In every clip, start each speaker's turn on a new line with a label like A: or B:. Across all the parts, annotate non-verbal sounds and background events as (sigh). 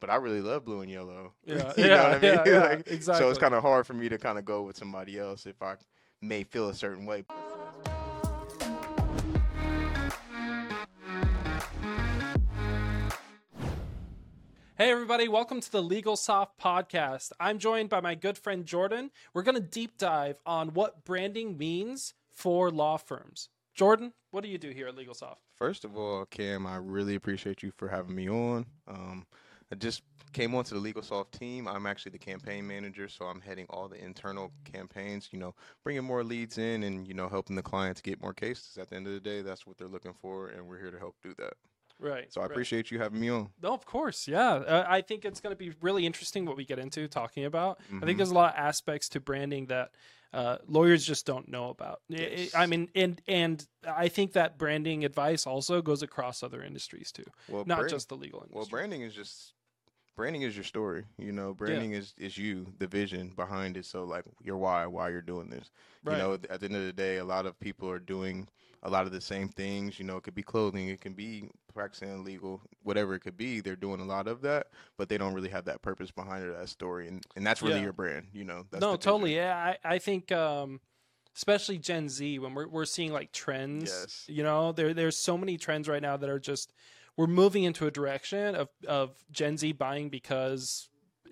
A: but I really love blue and yellow. (laughs)
B: Yeah,
A: you know
B: yeah,
A: what I mean?
B: yeah, (laughs) yeah,
A: Like, So it's kind of hard for me to kind of go with somebody else if I may feel a certain way.
B: Hey, everybody, welcome to the Legal Soft podcast. I'm joined by my good friend Jordan. We're going to deep dive on what branding means for law firms. Jordan, what do you do here at Legal Soft?
A: First of all, Cam, I really appreciate you for having me on. Um, I just came onto the LegalSoft team. I'm actually the campaign manager, so I'm heading all the internal campaigns. You know, bringing more leads in, and you know, helping the clients get more cases. At the end of the day, that's what they're looking for, and we're here to help do that.
B: Right.
A: So I
B: right.
A: appreciate you having me on.
B: No, of course, yeah. Uh, I think it's going to be really interesting what we get into talking about. I
A: Mhm.
B: think there's a lot of aspects to branding that uh, lawyers just don't know about. I- I-
A: Yes.
B: I mean, and and I think that branding advice also goes across other industries too,
A: Well,
B: not
A: brand-
B: just the legal industry.
A: Well, branding is just branding is your story. You know, branding is is you, the vision behind it. So like your why, why you're doing this.
B: Right.
A: You know, at the end of the day, a lot of people are doing a lot of the same things. You know, it could be clothing, it can be practicing legal, whatever it could be. They're doing a lot of that, but they don't really have that purpose behind it, that story, and and that's really
B: Yeah.
A: your brand. You know, that's
B: no,
A: vision.
B: totally. Yeah, I, I think um, especially Gen Z when we're we're seeing like trends.
A: Yes.
B: You know, there there's so many trends right now that are just we're moving into a direction of of Gen Z buying because.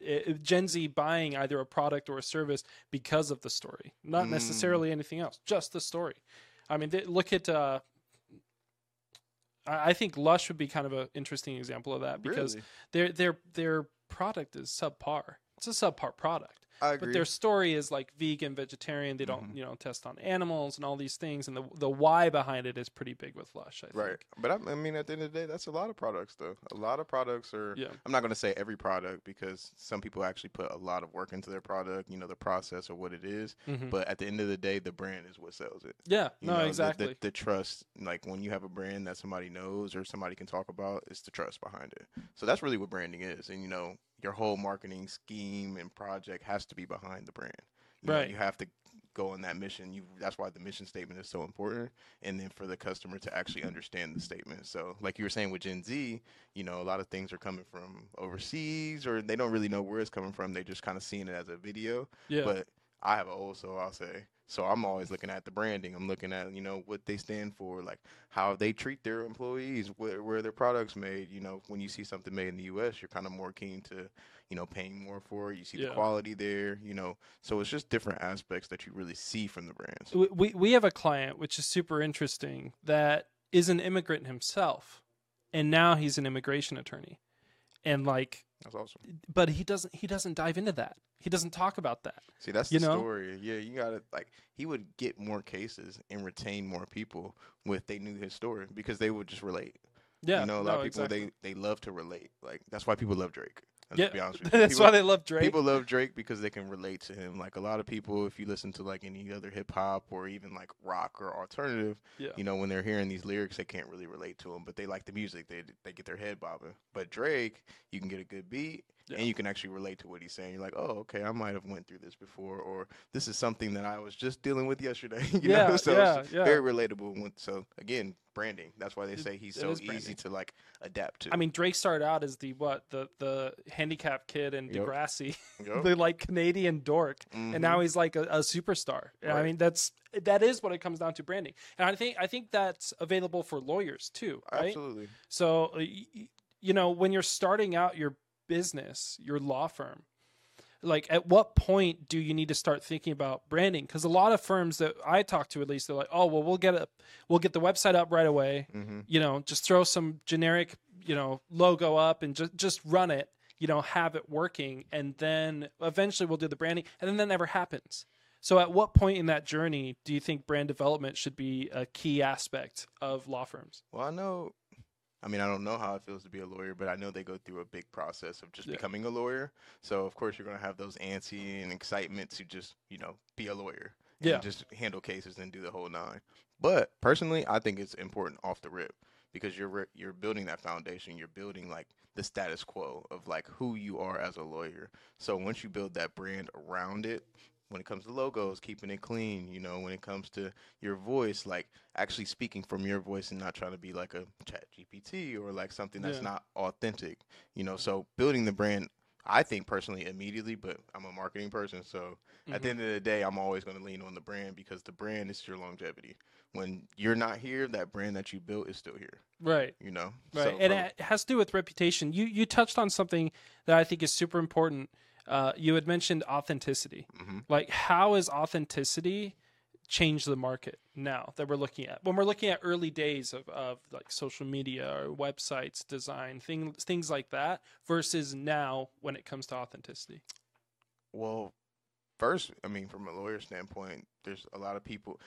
B: i Gen Z buying either a product or a service because of the story, not
A: Mm.
B: necessarily anything else, just the story. I mean, th- look at. Uh, I think Lush would be kind of an interesting example of that because
A: Really?
B: their their their product is subpar. It's a subpar product. But their story is like vegan, vegetarian. They don't,
A: Mhm.
B: you know, test on animals and all these things, and the the why behind it is pretty big with Lush. I think.
A: Right, but I, I mean, at the end of the day, that's a lot of products, though. A lot of products are.
B: Yeah.
A: I'm not going to say every product because some people actually put a lot of work into their product, you know, the process or what it is.
B: Mhm.
A: But at the end of the day, the brand is what sells it.
B: Yeah.
A: You
B: No.
A: know, the-
B: exactly.
A: The, the, trust, like when you have a brand that somebody knows or somebody can talk about, it's the trust behind it. So that's really what branding is. And, you know, your whole marketing scheme and project has to be behind the brand. You know,
B: Right.
A: you have to go on that mission. You that's why the mission statement is so important. And then for the customer to actually understand the statement. So like you were saying with Gen Z, you know, a lot of things are coming from overseas or they don't really know where it's coming from. They just kind of seeing it as a video.
B: yeah.
A: But I have an old soul, I'll say. So I'm always looking at the branding. I'm looking at, you know, what they stand for, like how they treat their employees, where, where their products made. You know, when you see something made in the U.S., you're kind of more keen to, you know, paying more for it. You see
B: Yeah.
A: the quality there, you know. So it's just different aspects that you really see from the brands.
B: we, we we have a client which is super interesting that is an immigrant himself, and now he's an immigration attorney, and like,
A: That's awesome.
B: but he doesn't he doesn't dive into that. He doesn't talk about that.
A: See, that's
B: You
A: the
B: know?
A: story. Yeah, you got to, like, he would get more cases and retain more people with they knew his story because they would just relate.
B: Yeah.
A: you know, a lot
B: no,
A: of people
B: exactly.
A: they they love to relate. Like that's why people love Drake.
B: Yeah.
A: be honest with (laughs) you.
B: That's
A: People-
B: why they love Drake.
A: People love Drake because they can relate to him. Like a lot of people, if you listen to like any other hip hop or even like rock or alternative,
B: Yeah.
A: you know, when they're hearing these lyrics, they can't really relate to them, but they like the music. They they get their head bobbing. But Drake, you can get a good beat
B: Yeah.
A: and you can actually relate to what he's saying. You're like, oh, okay, I might have went through this before, or this is something that I was just dealing with yesterday. (laughs) you
B: Yeah,
A: know, so
B: yeah,
A: it's
B: yeah.
A: very relatable. When, so again, branding. That's why they say he's
B: it
A: so easy to like adapt to.
B: I mean, Drake started out as the what the the handicapped kid in
A: Yep.
B: Degrassi, (laughs)
A: Yup.
B: the like Canadian dork,
A: Mhm.
B: and now he's like a, a superstar. I mean, that's that is what it comes down to branding, and I think I think that's available for lawyers too, right?
A: absolutely.
B: So, you know, when you're starting out your business, your law firm, like at what point do you need to start thinking about branding? Because a lot of firms that I talk to, at least, they're like, "Oh, well, we'll get a, we'll get the website up right away.
A: hmm
B: You know, just throw some generic, you know, logo up and just just run it. You know, have it working, and then eventually we'll do the branding, and then that never happens. So, at what point in that journey do you think brand development should be a key aspect of law firms?
A: Well, I know. I mean, I don't know how it feels to be a lawyer, but I know they go through a big process of just
B: Yeah.
A: becoming a lawyer. So, of course, you're going to have those antsy and excitement to just, you know, be a lawyer and
B: Yeah.
A: just handle cases and do the whole nine. But personally, I think it's important off the rip because you're re- you're building that foundation. You're building like the status quo of like who you are as a lawyer. So once you build that brand around it, when it comes to logos, keeping it clean. You know, when it comes to your voice, like actually speaking from your voice and not trying to be like a Chat GPT or like something that's
B: Yeah.
A: not authentic. You know, so building the brand. I think personally immediately, but I'm a marketing person, so at the
B: Mhm.
A: end of the day, I'm always going to lean on the brand because the brand is your longevity. When you're not here, that brand that you built is still here.
B: right.
A: You know,
B: Right,
A: So
B: and
A: from-
B: it has to do with reputation. You you touched on something that I think is super important. Uh, you had mentioned authenticity.
A: Mhm.
B: Like, how has authenticity changed the market now that we're looking at? When we're looking at early days of, of like social media or websites, design, things things like that, versus now when it comes to authenticity.
A: Well, first, I mean, from a lawyer standpoint, there's a lot of people.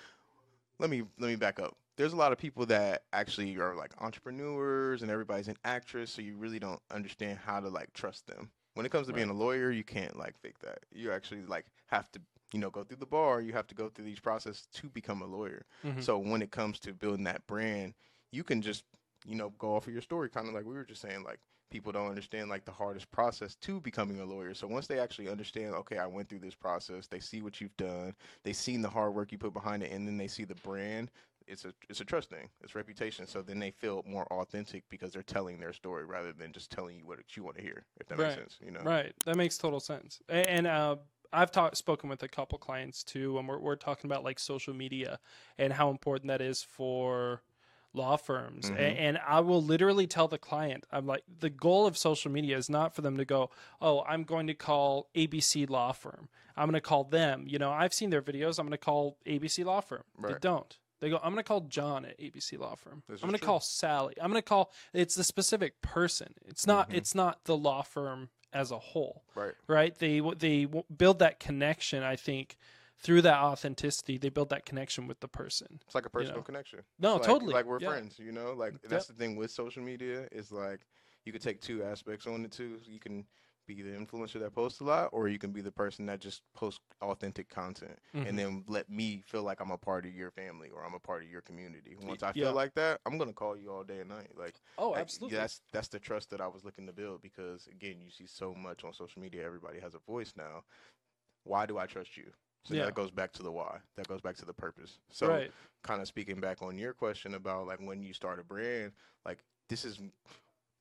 A: Let me let me back up. There's a lot of people that actually are like entrepreneurs, and everybody's an actress, so you really don't understand how to like trust them. When it comes to being a lawyer, you can't like fake that. You actually like have to, you know, go through the bar. You have to go through these processes to become a lawyer.
B: Mhm.
A: So when it comes to building that brand, you can just, you know, go off of your story, kind of like we were just saying, like people don't understand like the hardest process to becoming a lawyer. So once they actually understand, okay, I went through this process, they see what you've done, they seen the hard work you put behind it, and then they see the brand. It's a it's a trust thing. It's reputation. So then they feel more authentic because they're telling their story rather than just telling you what you want to hear. If that
B: Right.
A: makes sense, you know.
B: Right. That makes total sense. And uh, I've talked spoken with a couple clients too, and we're we're talking about like social media and how important that is for law firms.
A: Mhm.
B: And I will literally tell the client, I'm like, the goal of social media is not for them to go, oh, I'm going to call ABC Law Firm. I'm going to call them. You know, I've seen their videos. I'm going to call ABC Law Firm. They
A: Right.
B: don't. They go, I'm going to call John at ABC Law Firm. I'm going to call Sally. I'm going to call. It's the specific person. It's not.
A: Mhm.
B: It's not the law firm as a whole
A: Right.
B: right? They they build that connection. I think through that authenticity, they build that connection with the person.
A: It's like a personal
B: know.
A: connection.
B: No,
A: like,
B: totally.
A: Like we're
B: Yeah.
A: friends, you know. Like that's the thing with social media is like you could take two aspects on it too. You can be the influencer that posts a lot, or you can be the person that just posts authentic content,
B: Mhm.
A: and then let me feel like I'm a part of your family or I'm a part of your community. Once I
B: yeah.
A: feel like that, I'm gonna call you all day and night. Like
B: Oh, absolutely.
A: That's that's the trust that I was looking to build because again, you see so much on social media. Everybody has a voice now. Why do I trust you? So
B: Yeah.
A: that goes back to the why. That goes back to the purpose. So
B: right.
A: kind of speaking back on your question about like when you start a brand, like this is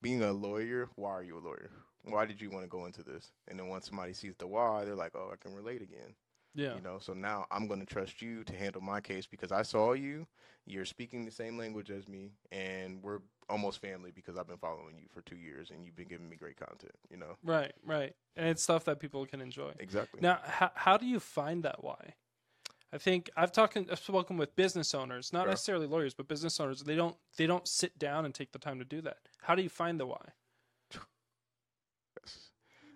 A: being a lawyer. Why are you a lawyer? Why did you want to go into this? And then once somebody sees the why, they're like, oh, I can relate again.
B: Yeah.
A: You know, so now I'm going to trust you to handle my case because I saw you. You're speaking the same language as me, and we're almost family because I've been following you for two years and you've been giving me great content. You know,
B: Right. Right. And it's stuff that people can enjoy.
A: exactly.
B: Now, how how do you find that why? I think I've talked, I've spoken with business owners, not
A: Sure.
B: necessarily lawyers, but business owners. They don't they don't sit down and take the time to do that. How do you find the why?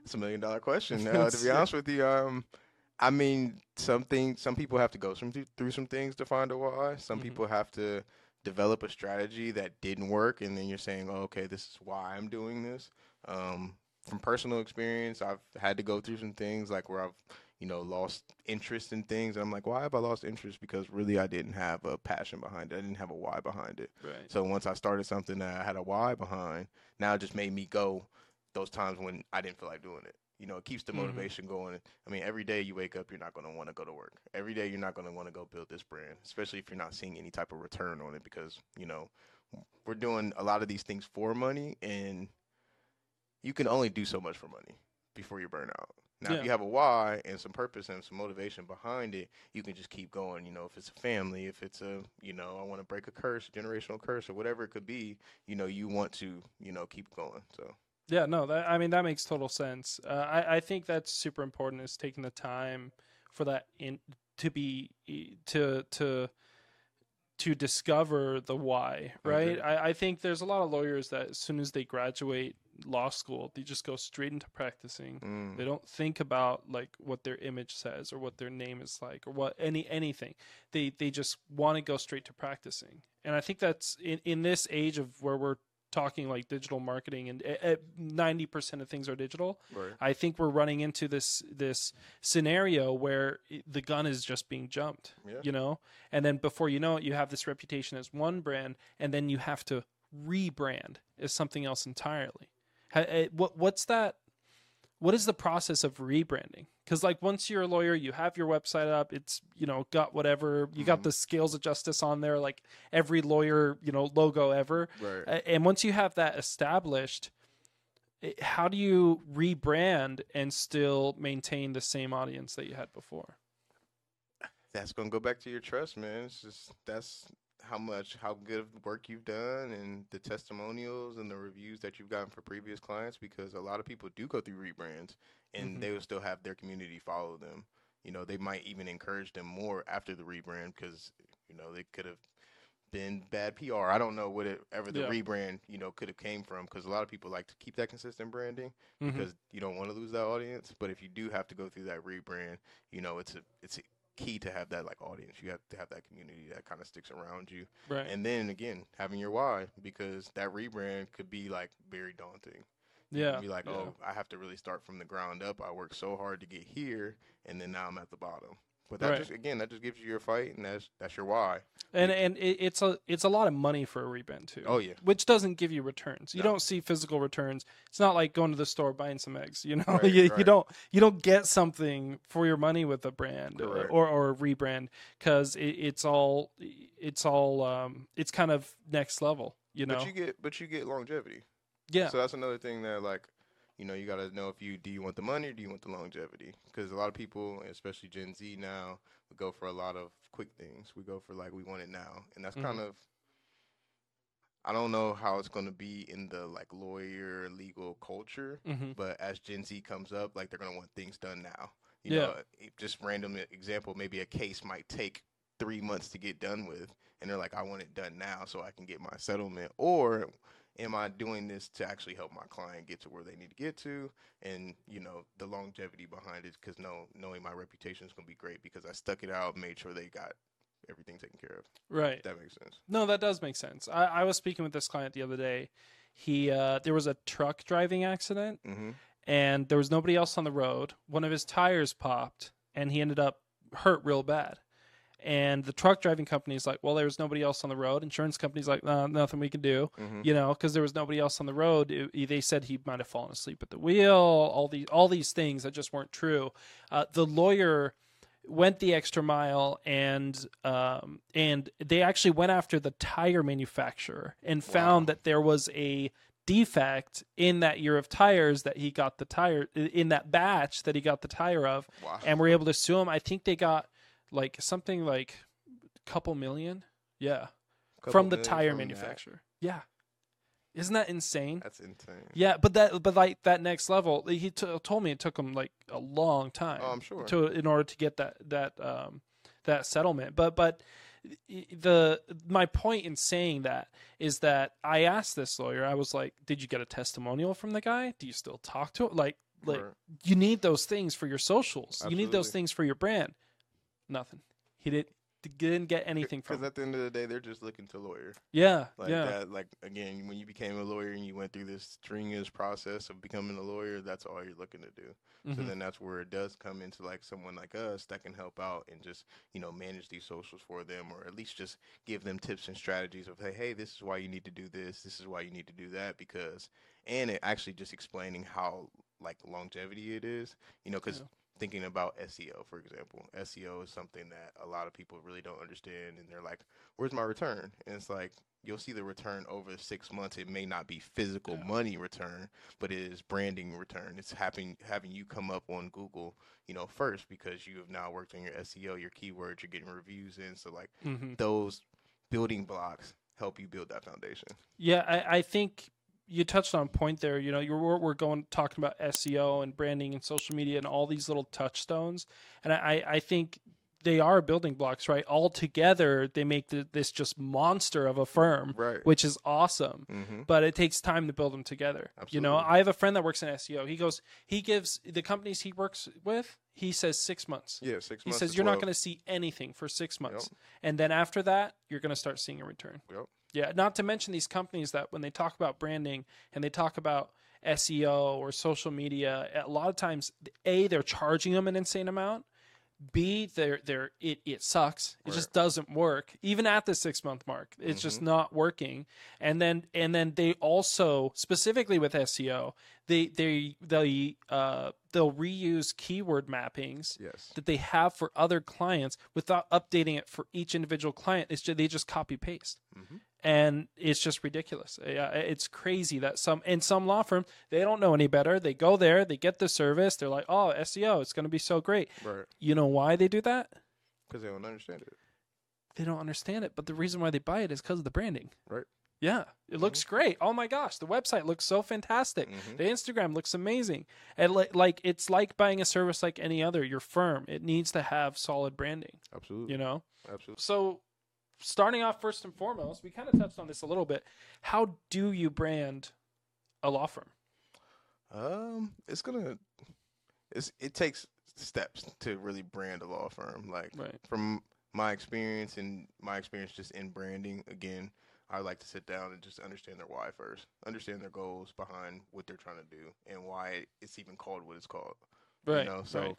A: That's a million dollar question. (laughs) Uh, to be honest with you, um, I mean, some things, some people have to go some through some things to find a why. Some
B: Mhm.
A: people have to develop a strategy that didn't work, and then you're saying, oh, okay, this is why I'm doing this. Um, from personal experience, I've had to go through some things like where I've, you know, lost interest in things, and I'm like, why have I lost interest? Because really, I didn't have a passion behind it. I didn't have a why behind it.
B: Right.
A: So once I started something that I had a why behind, now it just made me go those times when I didn't feel like doing it. You know, it keeps the
B: Mhm.
A: motivation going. I mean, every day you wake up, you're not going to want to go to work. Every day you're not going to want to go build this brand, especially if you're not seeing any type of return on it because, you know, we're doing a lot of these things for money and you can only do so much for money before you burn out. Now,
B: Yeah.
A: if you have a why and some purpose and some motivation behind it, you can just keep going. You know, if it's a family, if it's a, you know, I want to break a curse, generational curse, or whatever it could be, you know, you want to, you know, keep going. So,
B: Yeah, no, that I mean that makes total sense. Uh, I I think that's super important is taking the time for that in to be to to to discover the why, right?
A: agree.
B: I, I think there's a lot of lawyers that as soon as they graduate law school, they just go straight into practicing.
A: mm,
B: They don't think about like what their image says or what their name is like or what any anything. They they just want to go straight to practicing. And I think that's in in this age of where we're talking like digital marketing and ninety percent of things are digital.
A: right.
B: I think we're running into this this scenario where the gun is just being jumped.
A: Yeah.
B: You know, and then before you know it, you have this reputation as one brand, and then you have to rebrand as something else entirely. Eh, What what's that? What is the process of rebranding? Because like once you're a lawyer, you have your website up. It's you know got whatever you got
A: Mhm.
B: the scales of justice on there, like every lawyer you know logo ever.
A: Right.
B: And once you have that established, it- how do you rebrand and still maintain the same audience that you had before?
A: that's gonna go back to your trust, man. It's just that's how much how good of work you've done and the testimonials and the reviews that you've gotten for previous clients because a lot of people do go through rebrands and
B: Mhm.
A: they will still have their community follow them. You know, they might even encourage them more after the rebrand because you know they could have been bad PR. I don't know whatever the
B: Yeah.
A: rebrand you know could have came from because a lot of people like to keep that consistent branding
B: Mhm.
A: because you don't want to lose that audience. But if you do have to go through that rebrand, you know it's a it's a key to have that like audience. You have to have that community that kind of sticks around you.
B: right.
A: And then again, having your why because that rebrand could be like very daunting. You
B: yeah.
A: be like,
B: yeah.
A: oh, I have to really start from the ground up. I worked so hard to get here, and then now I'm at the bottom. But that
B: Right.
A: just again, that just gives you your fight, and that's that's your why.
B: and and it, it's a it's a lot of money for a rebrand too.
A: Oh yeah,
B: which doesn't give you returns. You
A: No.
B: don't see physical returns. It's not like going to the store buying some eggs. You know,
A: Right, (laughs)
B: you, you don't you don't get something for your money with a brand or or, or a rebrand because it, it's all it's all um, it's kind of next level. You know,
A: but you get but you get longevity.
B: yeah,
A: So that's another thing that like, you know, you got to know if you do you want the money or do you want the longevity? Because a lot of people, especially Gen Z now, we go for a lot of quick things. We go for like we want it now, and that's
B: Mhm.
A: kind of. I don't know how it's going to be in the like lawyer legal culture,
B: hmm
A: but as Gen Z comes up, like they're going to want things done now. You
B: Yeah.
A: know, just random example, maybe a case might take three months to get done with, and they're like, I want it done now so I can get my settlement, or am I doing this to actually help my client get to where they need to get to, and you know the longevity behind it, because no, knowing my reputation is going to be great because I stuck it out, made sure they got everything taken care of.
B: right.
A: That makes sense.
B: No, that does make sense. I, I was speaking with this client the other day. He uh, there was a truck driving accident
A: Mm-hmm.
B: and there was nobody else on the road. One of his tires popped, and he ended up hurt real bad. And the truck driving company's like, "Well, there was nobody else on the road." Insurance company's like, nah, "Nothing we can do,"
A: Mm-hmm.
B: you know, because there was nobody else on the road. It- they said he might have fallen asleep at the wheel. All these, all these things that just weren't true. Uh, the lawyer went the extra mile and um, and they actually went after the tire manufacturer and found
A: Wow.
B: that there was a defect in that year of tires that he got the tire in that batch that he got the tire of
A: Wow.
B: and were able to sue him i think they got like something like a couple million? Yeah.
A: Couple
B: from the tire
A: from that.
B: manufacturer. Yeah. Isn't that insane?
A: That's insane.
B: yeah but that but like that next level he t- told me it took him like a long time
A: Oh, I'm sure.
B: to in order to get that that um that settlement. But but the my point in saying that is that I asked this lawyer I was like did you get a testimonial from the guy? Do you still talk to him? Like like you need those things for your socials. You need those things for your brand nothing he did didn't get anything from
A: Because at the end of the day, they're just looking to lawyer.
B: yeah
A: Like
B: yeah
A: that, like again, when you became a lawyer and you went through this strenuous process of becoming a lawyer, that's all you're looking to do. So
B: Mhm.
A: then that's where it does come into like someone like us that can help out and just you know manage these socials for them, or at least just give them tips and strategies of hey, hey, this is why you need to do this, this is why you need to do that, because and it actually just explaining how like longevity it is, you know, because
B: Yeah.
A: Thinking about SEO, for example. SEO is something that a lot of people really don't understand, and they're like, "Where's my return?" And it's like you'll see the return over six months. It may not be physical
B: Yeah.
A: money return, but it is branding return. It's having having you come up on Google, you know, first because you have now worked on your SEO, your keywords, you're getting reviews in. So like
B: Mhm.
A: those building blocks help you build that foundation.
B: Yeah, I, I think you touched on a point there. You know, you're we're we're going talking about SEO and branding and social media and all these little touchstones, and I I think they are building blocks, right? All together, they make the, this just monster of a firm,
A: Right.
B: which is awesome.
A: Mm-hmm.
B: But it takes time to build them together. You know, I have a friend that works in SEO. He goes, he gives the companies he works with, he says six months.
A: Yeah, six
B: He
A: months.
B: says you're not going to see anything for six months, and then after that, you're going to start seeing a return.
A: Yep.
B: Yeah, not to mention these companies that when they talk about branding and they talk about SEO or social media, a lot of times, a they're charging them an insane amount. B, they're, they're, it, it sucks. It
A: Right.
B: just doesn't work. Even at the six month mark, it's just
A: Mm-hmm.
B: not working. And then, and then they also, specifically with SEO, they, they, they, uh, they'll reuse keyword mappings
A: Yes.
B: that they have for other clients without updating it for each individual client. It's just, they just copy paste.
A: Mhm.
B: And it's just ridiculous. Eh, yeah, eh, It's crazy that some in some law firm they don't know any better. They go there, they get the service. They're like, "Oh, SEO, it's going to be so great."
A: Right.
B: You know why they do that?
A: Because they don't understand it.
B: They don't understand it, but the reason why they buy it is because of the branding.
A: Right.
B: Yeah, it looks mm-hmm. great. Oh my gosh, the website looks so fantastic.
A: Mhm.
B: The Instagram looks amazing. And li- like it's like buying a service like any other. Your firm, it needs to have solid branding.
A: Absolutely.
B: You know.
A: Absolutely.
B: So, starting off first and foremost, we kind of touched on this a little bit. How do you brand a law firm?
A: Um, it's gonna. It's it takes steps to really brand a law firm. Like
B: Right.
A: from my experience and my experience just in branding, again, I like to sit down and just understand their why first, understand their goals behind what they're trying to do, and why it's even called what it's called.
B: Right.
A: You know, so
B: right.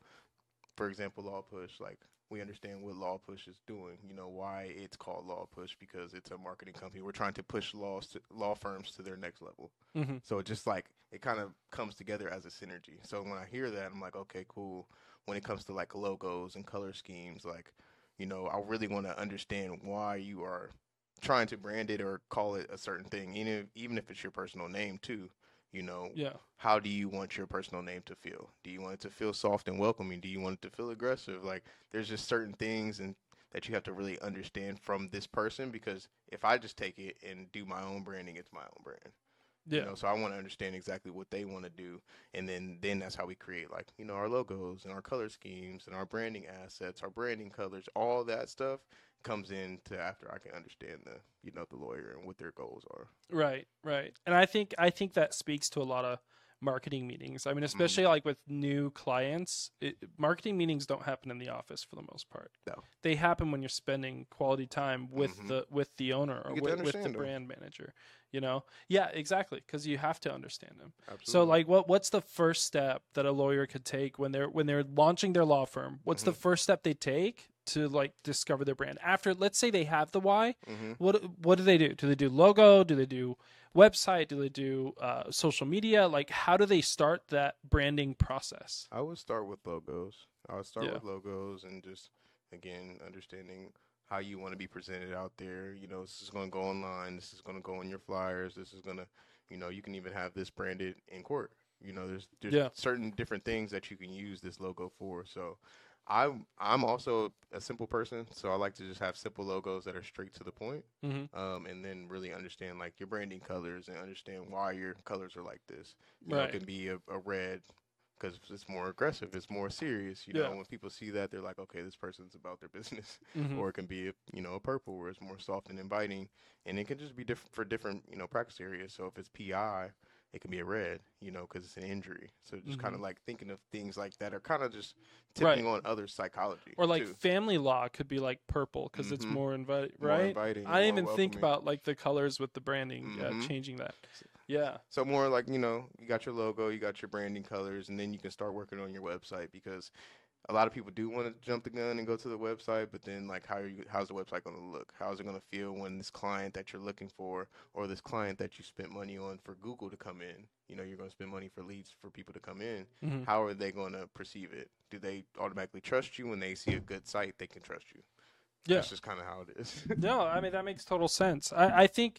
A: for example, Law Push, like we understand what Law Push is doing. You know why it's called Law Push because it's a marketing company. We're trying to push laws to, law firms to their next level.
B: hmm
A: So it just like it kind of comes together as a synergy. So when I hear that, I'm like, okay, cool. When it comes to like logos and color schemes, like you know, I really want to understand why you are trying to brand it or call it a certain thing, even if, even if it's your personal name too. You know,
B: Yeah.
A: how do you want your personal name to feel? Do you want it to feel soft and welcoming? Do you want it to feel aggressive? Like there's just certain things and that you have to really understand from this person because if I just take it and do my own branding, it's my own brand.
B: Yeah.
A: You know, so I want to understand exactly what they want to do, and then then that's how we create like you know our logos and our color schemes and our branding assets, our branding colors, all that stuff comes in to after I can understand the you know the lawyer and what their goals are.
B: Right, right. And I think I think that speaks to a lot of marketing meetings. I mean, especially like with new clients, it, marketing meetings don't happen in the office for the most part.
A: No.
B: They happen when you're spending quality time with
A: Mhm.
B: the with the owner or
A: You get to
B: with, with the
A: understand 'em.
B: brand manager. You know? Yeah, exactly, cuz you have to understand them.
A: Absolutely.
B: So like what what's the first step that a lawyer could take when they're when they're launching their law firm? What's the first step they take to like discover their brand? After let's say they have the why,
A: hmm
B: what what do they do? Do they do logo? Do they do website? Do they do uh, social media? Like how do they start that branding process?
A: I would start with logos. I would start
B: Yeah.
A: with logos and just again understanding how you want to be presented out there. You know, this is going to go online. This is going to go on your flyers. This is going to, you know, you can even have this branded in court. You know, there's there's
B: Yeah.
A: certain different things that you can use this logo for. So, I'm I'm also a simple person, so I like to just have simple logos that are straight to the point,
B: Mm-hmm.
A: um, and then really understand like your branding colors and understand why your colors are like this. You know,
B: Right.
A: it can be a, a red because it's more aggressive, it's more serious. You
B: Yeah.
A: know, when people see that, they're like, okay, this person's about their (laughs) business.
B: Mm-hmm.
A: Or it can be, a, you know, a purple where it's more soft and inviting, and it can just be different for different, you know, practice areas. So if it's PI, it can be a red, you know, because it's an injury. So just kind of like thinking of things like that are kind of just
B: Right.
A: tipping on other psychology.
B: Or like
A: too.
B: family law could be like purple because it's
A: Mhm.
B: more inviting,
A: More
B: right?
A: inviting,
B: I didn't even think about like the colors with the branding, uh,
A: Mhm.
B: changing that. Yeah,
A: So more like you know, you got your logo, you got your branding colors, and then you can start working on your website because a lot of people do want to jump the gun and go to the website, but then like how are you, how's the website going to look? How's it going to feel when this client that you're looking for or this client that you spent money on for Google to come in, you know, you're going to spend money for leads for people to come in.
B: Mhm.
A: How are they going to perceive it? Do they automatically trust you when they see a good site? They can trust you.
B: yeah.
A: That's just kind of how it is. (laughs)
B: no, I mean that makes total sense. I, I think.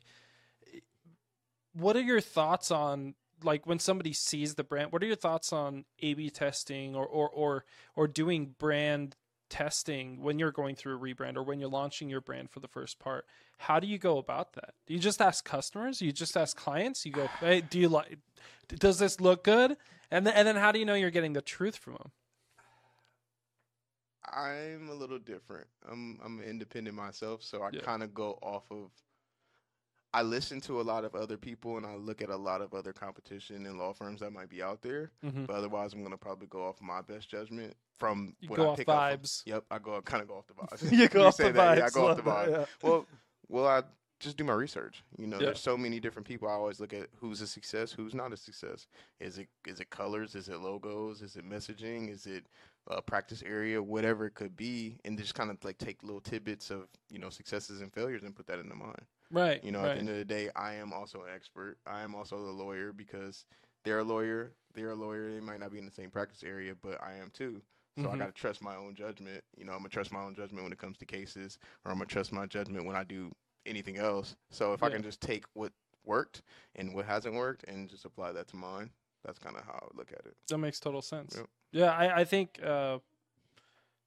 B: What are your thoughts on like when somebody sees the brand? What are your thoughts on A/B testing or or or or doing brand testing when you're going through a rebrand or when you're launching your brand for the first part? How do you go about that? Do you just ask customers? You just ask clients? You go, hey, do you like? Does this look good? And then and then how do you know you're getting the truth from them?
A: I'm a little different. I'm I'm independent myself, so I
B: Yeah.
A: kind of go off of. I listen to a lot of other people, and I look at a lot of other competition and law firms that might be out there.
B: Mhm.
A: But otherwise, I'm gonna probably go off my best judgment from
B: You
A: what
B: go
A: I
B: off
A: pick up from-
B: vibes.
A: yep, I go kind of go off the (laughs) vibes.
B: You go off
A: say
B: the
A: that, Yeah, I go off the vibes.
B: yeah.
A: Well, (laughs) will I just do my research. You know,
B: Yeah.
A: there's so many different people. I always look at who's a success, who's not a success. Is it is it colors? Is it logos? Is it messaging? Is it a practice area? Whatever it could be, and just kind of like take little tidbits of you know successes and failures and put that into mind.
B: right.
A: You know,
B: right.
A: at the end of the day, I am also an expert. I am also a lawyer because they're a lawyer. They're a lawyer. They might not be in the same practice area, but I am too. So I
B: Mhm.
A: got to trust my own judgment. You know, I'm gonna trust my own judgment when it comes to cases, or I'm gonna trust my judgment when I do anything else. So if I can just take what worked and what hasn't worked and just apply that to mine, that's kind of how I look at it.
B: that makes total sense.
A: Yep.
B: Yeah, I, I think uh,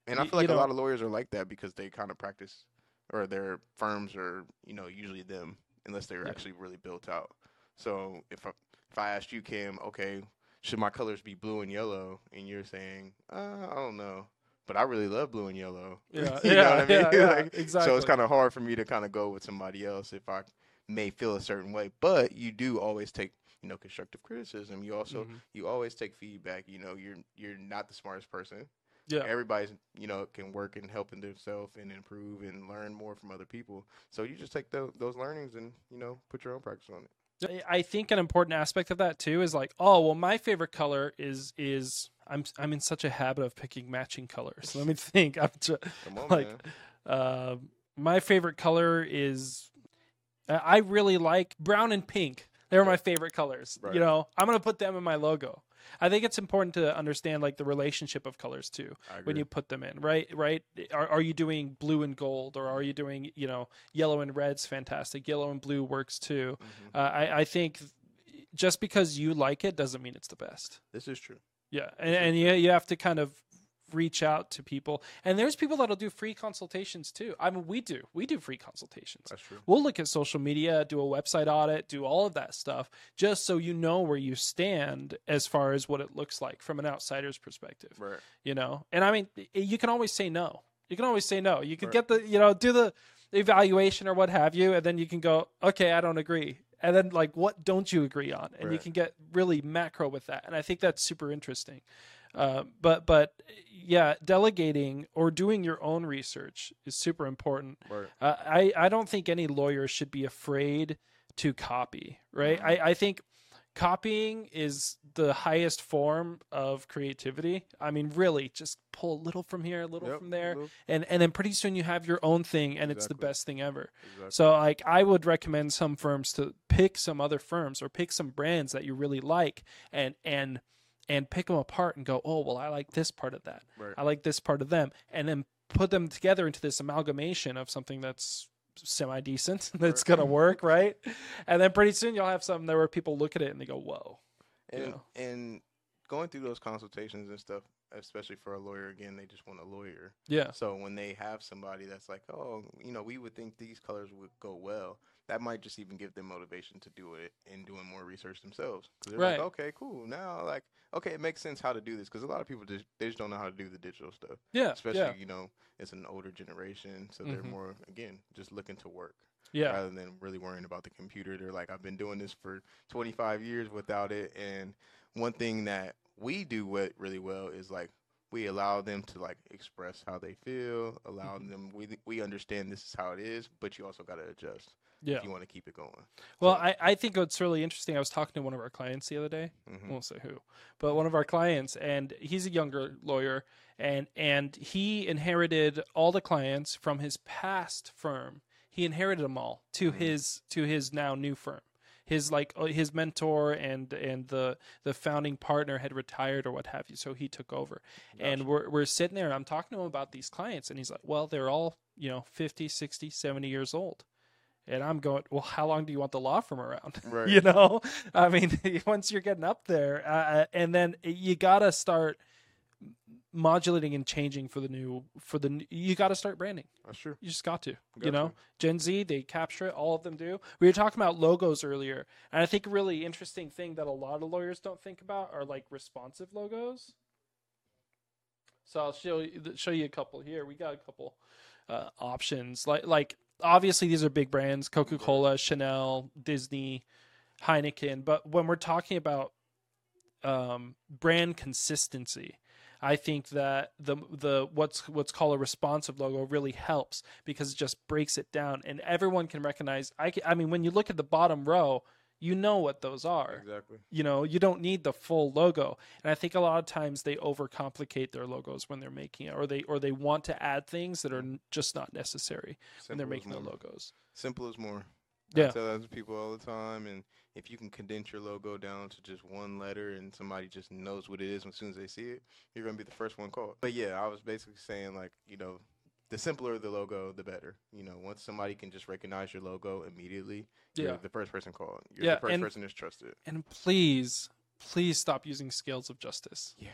A: And I
B: Y-
A: feel like a
B: know-
A: lot of lawyers are like that because they kind of practice, or their firms are, you know, usually them, unless they're
B: Yeah.
A: actually really built out. So if I, if I asked you, Kim, okay, should my colors be blue and yellow, and you're saying, uh, I don't know, but I really love blue and yellow. (laughs)
B: yeah,
A: you
B: yeah,
A: know what I mean?
B: yeah, (laughs) yeah,
A: Like,
B: exactly.
A: So it's kind of hard for me to kind of go with somebody else if I may feel a certain way. But you do always take, you know, constructive criticism. You also
B: Mhm.
A: you always take feedback. You know, you're you're not the smartest person
B: yeah.
A: everybody's you know can work and helping themselves and improve and learn more from other people so you just take tho- those learnings and you know put your own practice on it
B: I- think an important aspect of that too is like, oh well, my favorite color is is I'm I'm in such a habit of picking matching colors. Let me (laughs) think. I'm tr-
A: come on
B: Like,
A: man
B: uh, my favorite color is I really like brown and pink. They're my favorite colors.
A: Right.
B: You know, I'm gonna put them in my logo. I think it's important to understand like the relationship of colors too when you put them in, right? Right? Are, are you doing blue and gold, or are you doing you know yellow and red's fantastic? Yellow and blue works too.
A: Mhm.
B: Uh, I I think just because you like it doesn't mean it's the best.
A: this is true
B: Yeah, and, and you you have to kind of reach out to people, and there's people that'll do free consultations too. I mean, we do we do free consultations.
A: that's true
B: We'll look at social media, do a website audit, do all of that stuff, just so you know where you stand as far as what it looks like from an outsider's perspective.
A: right
B: You know, and I mean, you can always say no. You can always say no. You can
A: Right.
B: get the you know do the evaluation or what have you, and then you can go, okay, I don't agree. And then like, what don't you agree on? And you can get really macro with that. And I think that's super interesting. Uh, but but yeah, delegating or doing your own research is super important.
A: right
B: Uh, I I don't think any lawyer should be afraid to copy. Right.
A: Mhm.
B: I I think copying is the highest form of creativity. I mean, really, just pull a little from here, a little
A: Yep,
B: from there,
A: little-
B: and and then pretty soon you have your own thing, and it's the best thing ever.
A: exactly.
B: So like I would recommend some firms to pick some other firms or pick some brands that you really like and and and pick them apart and go, "Oh, well, I like this part of that.
A: right
B: I like this part of them." And then put them together into this amalgamation of something that's semi decent (laughs) that's
A: Right.
B: going to work, right? And then pretty soon you'll have something there where people look at it and they go, "Whoa."
A: and
B: know.
A: and going through those consultations and stuff especially for a lawyer again they just want a lawyer
B: Yeah.
A: So when they have somebody that's like, oh, you know, we would think these colors would go well, that might just even give them motivation to do it and doing more research themselves. Because they're
B: Right.
A: like, okay, cool. Now, like, okay, it makes sense how to do this. Because a lot of people just they just don't know how to do the digital stuff.
B: Yeah.
A: Especially,
B: yeah.
A: you know, it's an older generation, so they're
B: Mhm.
A: more again just looking to work
B: Yeah.
A: rather than really worrying about the computer. They're like, I've been doing this for 25 years without it. And one thing that we do we- really well is like we allow them to like express how they feel, allow
B: Mhm.
A: them. We we understand this is how it is, but you also got to adjust
B: Yeah.
A: if you want to keep it going.
B: Well,
A: So-
B: I, I think it's really interesting. I was talking to one of our clients the other day. I
A: Mhm.
B: won't say who, but one of our clients, and he's a younger lawyer, and and he inherited all the clients from his past firm. He inherited them all to
A: Mhm.
B: his to his now new firm. His like uh, his mentor and and the the founding partner had retired or what have you, so he took over. And we're we're sitting there and I'm talking to him about these clients and he's like, "Well, they're all, you know, 50, 60, 70 years old." And I'm going, "Well, how long do you want the law firm around?" (laughs)
A: Right.
B: you know i mean (laughs) once you're getting up there uh, and then you gotta start modulating and changing for the new for the you gotta start branding
A: That's true.
B: you just got to you know
A: to.
B: gen z they capture it all of them do we were talking about logos earlier and i think a really interesting thing that a lot of lawyers don't think about are like responsive logos so i'll show you show you a couple here we got a couple uh, options like like obviously these are big brands coca-cola chanel disney heineken but when we're talking about um, brand consistency I think that the the what's what's called a responsive logo really helps because it just breaks it down and everyone can recognize. I can, I mean, when you look at the bottom row, you know what those are.
A: Exactly.
B: You know, you don't need the full logo. And I think a lot of times they overcomplicate their logos when they're making it, or they or they want to add things that are just not necessary when they're making their logos.
A: Simple as more.
B: Yeah.
A: I tell that to people all the time, and if you can condense your logo down to just one letter, and somebody just knows what it is as soon as they see it, you're gonna be the first one called. But yeah, I was basically saying like, you know, the simpler the logo, the better. You know, once somebody can just recognize your logo immediately, you're
B: Yeah.
A: the first person called. You're
B: Yeah,
A: the first
B: and-
A: person that's trusted.
B: And please, please stop using scales of justice.
A: Yeah.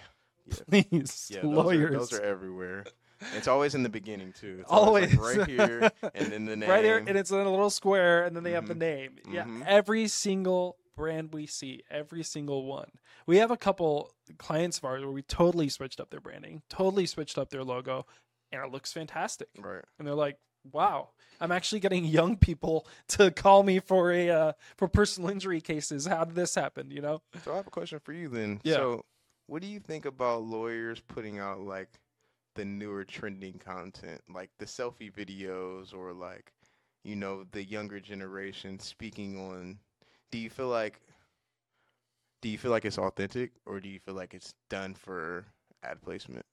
B: Please,
A: Yeah, those
B: lawyers.
A: Are, those are everywhere. It's always in the beginning too. It's
B: Always.
A: like right here, and then the name. (laughs)
B: right here, and it's in a little square, and then they have the
A: Mhm.
B: name. Yeah,
A: Mhm.
B: every single brand we see, every single one. We have a couple clients of ours where we totally switched up their branding, totally switched up their logo, and it looks fantastic.
A: right.
B: And they're like, "Wow, I'm actually getting young people to call me for a uh, for personal injury cases. How did this happen?" You know?
A: So I have a question for you then.
B: Yeah.
A: So what do you think about lawyers putting out like the newer trending content, like the selfie videos or like, you know, the younger generation speaking on do you feel like do you feel like it's authentic or do you feel like it's done for ad placement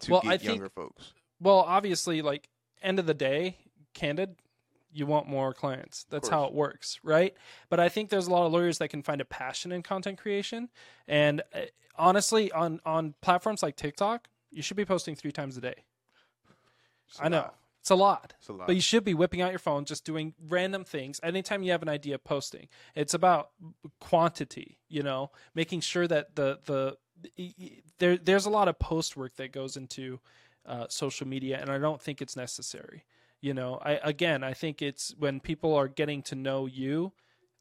A: to
B: Well,
A: get
B: I think-
A: younger folks?
B: Well, obviously, like end of the day, candid, you want more clients. That's how it works, right? But I think there's a lot of lawyers that can find a passion in content creation, and uh, honestly, on on platforms like TikTok, you should be posting three times a day.
A: It's a
B: know it's a lot.
A: It's a lot.
B: But you should be whipping out your phone, just doing random things. Anytime you have an idea, posting. It's about quantity, you know, making sure that the the there there's a lot of post work that goes into uh, social media, and I don't think it's necessary. You know, I again, I think it's when people are getting to know you,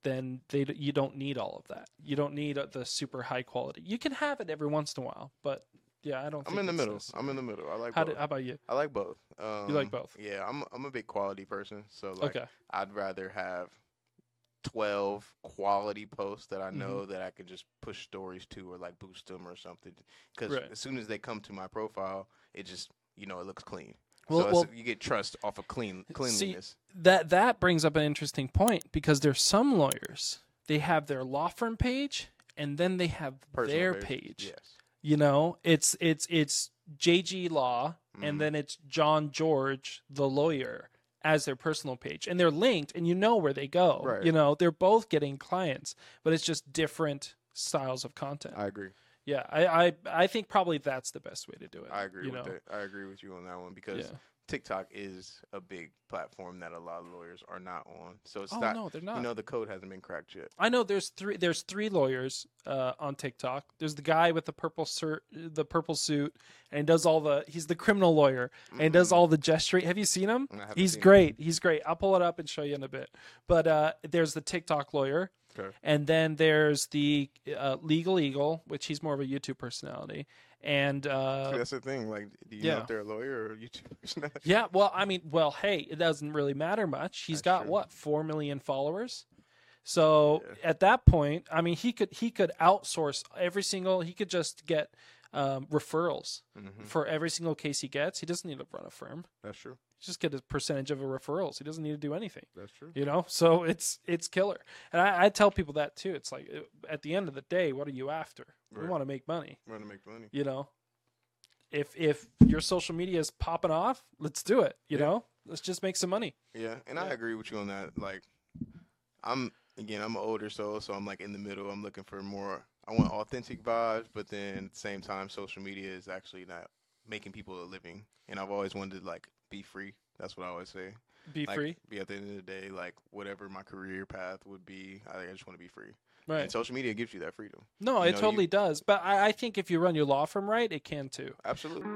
B: then they you don't need all of that. You don't need uh, the super high quality. You can have it every once in a while, but yeah, I don't.
A: I'm in the middle.
B: necessary.
A: I'm in the middle. I like
B: How,
A: both.
B: do, how about you?
A: I like both. Um,
B: like both?
A: Yeah, I'm I'm a big quality person, so like
B: okay.
A: I'd rather have 12 quality posts that I
B: Mm-hmm.
A: know that I could just push stories to or like boost them or something. Because
B: Right.
A: as soon as they come to my profile, it just, you know, it looks clean.
B: Well-
A: so
B: well-
A: you get trust off of clean cleanliness.
B: that that brings up an interesting point because there's some lawyers they have their law firm page and then they have
A: Personal
B: their page.
A: page. Yes.
B: You know, it's it's it's JG Law
A: Mhm.
B: and then it's John George the lawyer as their personal page and they're linked and you know where they go.
A: Right.
B: You know, they're both getting clients, but it's just different styles of content.
A: I agree.
B: yeah, I, I I think probably that's the best way to do it.
A: I agree with
B: know?
A: that. I agree with you on that one because
B: Yeah.
A: TikTok is a big platform that a lot of lawyers are not on. So it's
B: Oh
A: not
B: no, they're not.
A: you know the code hasn't been cracked yet.
B: I know there's three there's three lawyers uh, on TikTok. There's the guy with the purple cert, the purple suit, and does all the he's the criminal lawyer and he does
A: Mm,
B: all the gesturing. Have you seen him? He's
A: seen
B: great. He's great. I'll pull it up and show you in a bit. But uh, there's the TikTok lawyer,
A: Okay.
B: and then there's the uh, legal eagle, which he's more of a YouTube personality, and
A: See,
B: uh,
A: that's the thing. Like, do you
B: yeah.
A: know if they're a lawyer or a YouTuber? (laughs)
B: yeah. Well, I mean, well, hey, it doesn't really matter much. He's
A: That's
B: got
A: true.
B: what four million followers. So
A: Yeah.
B: at that point, I mean, he could he could outsource every single. He could just get um, referrals
A: hmm
B: for every single case he gets. He doesn't need to run a firm.
A: That's true.
B: Just get a percentage of a referrals. He doesn't need to do anything.
A: That's true.
B: You know, so it's it's killer. And I, I tell people that too. It's like at the end of the day, what are you after? We want to make money.
A: Want to make money?
B: You know, if if your social media is popping off, let's do it. You
A: Yeah.
B: know, let's just make some money.
A: Yeah, and I agree with you on that. Like, I'm again, I'm an older soul, so I'm like in the middle. I'm looking for more. I want authentic vibes, but then at the same time, social media is actually not making people a living. And I've always wanted like be free. That's what I always say.
B: Be
A: like,
B: free,
A: Be at the end of the day, like whatever my career path would be, I, I just want to be free.
B: right?
A: And social media gives you that freedom.
B: No,
A: you
B: it
A: know, you-
B: totally does. But I, I think if you run your law firm right, it can too.
A: Absolutely.